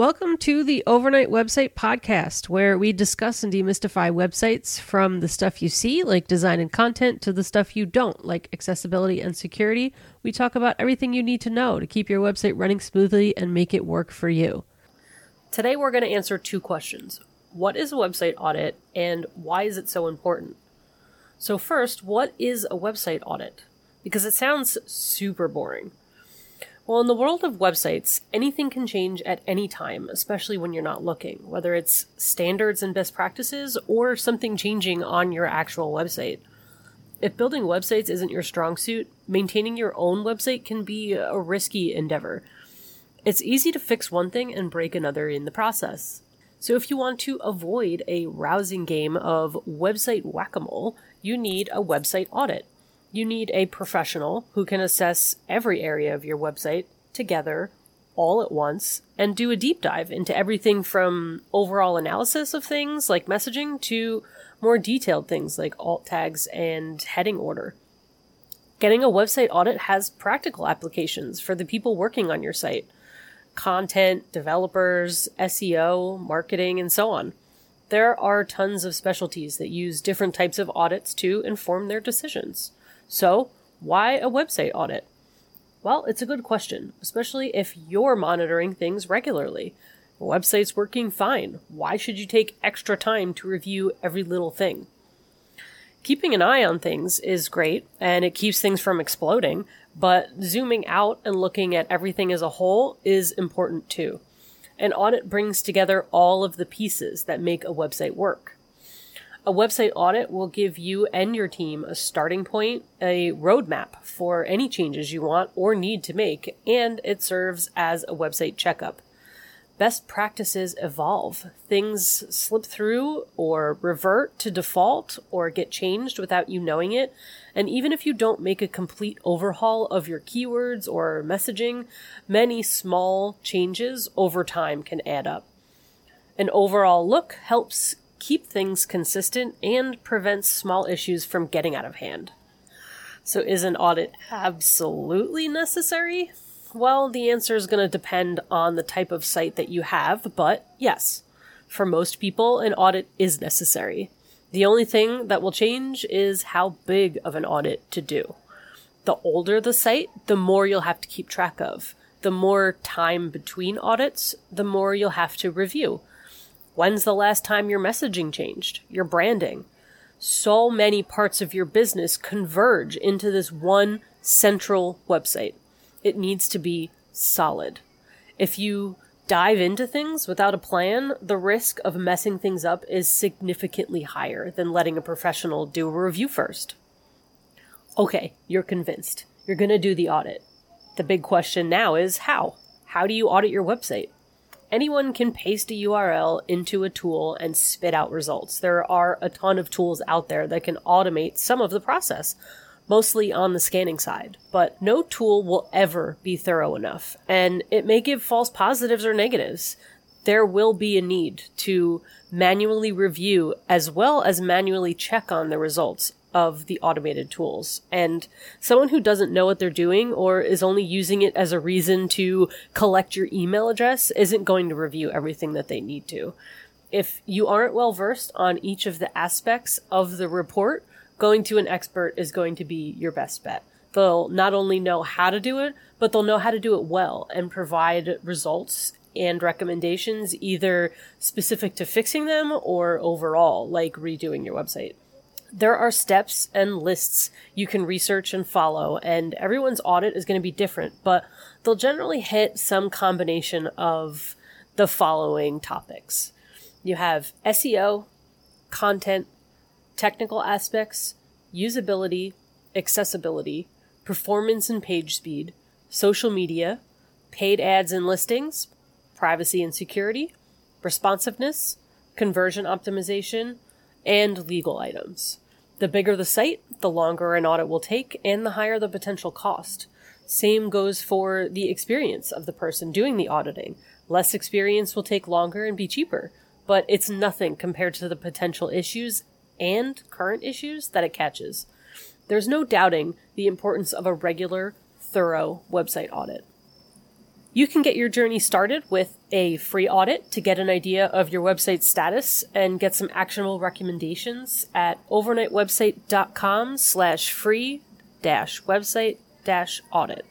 Welcome to the Overnight Website Podcast, where we discuss and demystify websites from the stuff you see, like design and content, to the stuff you don't, like accessibility and security. We talk about everything you need to know to keep your website running smoothly and make it work for you. Today, we're going to answer two questions What is a website audit, and why is it so important? So, first, what is a website audit? Because it sounds super boring. Well, in the world of websites, anything can change at any time, especially when you're not looking, whether it's standards and best practices or something changing on your actual website. If building websites isn't your strong suit, maintaining your own website can be a risky endeavor. It's easy to fix one thing and break another in the process. So, if you want to avoid a rousing game of website whack a mole, you need a website audit you need a professional who can assess every area of your website together all at once and do a deep dive into everything from overall analysis of things like messaging to more detailed things like alt tags and heading order. Getting a website audit has practical applications for the people working on your site content, developers, SEO, marketing, and so on. There are tons of specialties that use different types of audits to inform their decisions. So, why a website audit? Well, it's a good question, especially if you're monitoring things regularly. The website's working fine. Why should you take extra time to review every little thing? Keeping an eye on things is great, and it keeps things from exploding, but zooming out and looking at everything as a whole is important too. An audit brings together all of the pieces that make a website work. A website audit will give you and your team a starting point, a roadmap for any changes you want or need to make, and it serves as a website checkup. Best practices evolve. Things slip through or revert to default or get changed without you knowing it. And even if you don't make a complete overhaul of your keywords or messaging, many small changes over time can add up. An overall look helps keep things consistent, and prevents small issues from getting out of hand. So, is an audit absolutely necessary? Well, the answer is going to depend on the type of site that you have, but yes, for most people, an audit is necessary. The only thing that will change is how big of an audit to do. The older the site, the more you'll have to keep track of. The more time between audits, the more you'll have to review. When's the last time your messaging changed? Your branding? So many parts of your business converge into this one central website. It needs to be solid. If you dive into things without a plan, the risk of messing things up is significantly higher than letting a professional do a review first. Okay, you're convinced. You're going to do the audit. The big question now is how? How do you audit your website? Anyone can paste a URL into a tool and spit out results. There are a ton of tools out there that can automate some of the process, mostly on the scanning side. But no tool will ever be thorough enough, and it may give false positives or negatives. There will be a need to manually review as well as manually check on the results of the automated tools. And someone who doesn't know what they're doing or is only using it as a reason to collect your email address isn't going to review everything that they need to. If you aren't well versed on each of the aspects of the report, going to an expert is going to be your best bet. They'll not only know how to do it, but they'll know how to do it well and provide results and recommendations either specific to fixing them or overall, like redoing your website there are steps and lists you can research and follow, and everyone's audit is going to be different, but they'll generally hit some combination of the following topics. You have SEO, content, technical aspects, usability, accessibility, performance and page speed, social media, paid ads and listings, privacy and security, responsiveness, conversion optimization, and legal items. The bigger the site, the longer an audit will take, and the higher the potential cost. Same goes for the experience of the person doing the auditing. Less experience will take longer and be cheaper, but it's nothing compared to the potential issues and current issues that it catches. There's no doubting the importance of a regular, thorough website audit. You can get your journey started with a free audit to get an idea of your website's status and get some actionable recommendations at overnightwebsite.com slash free dash website dash audit.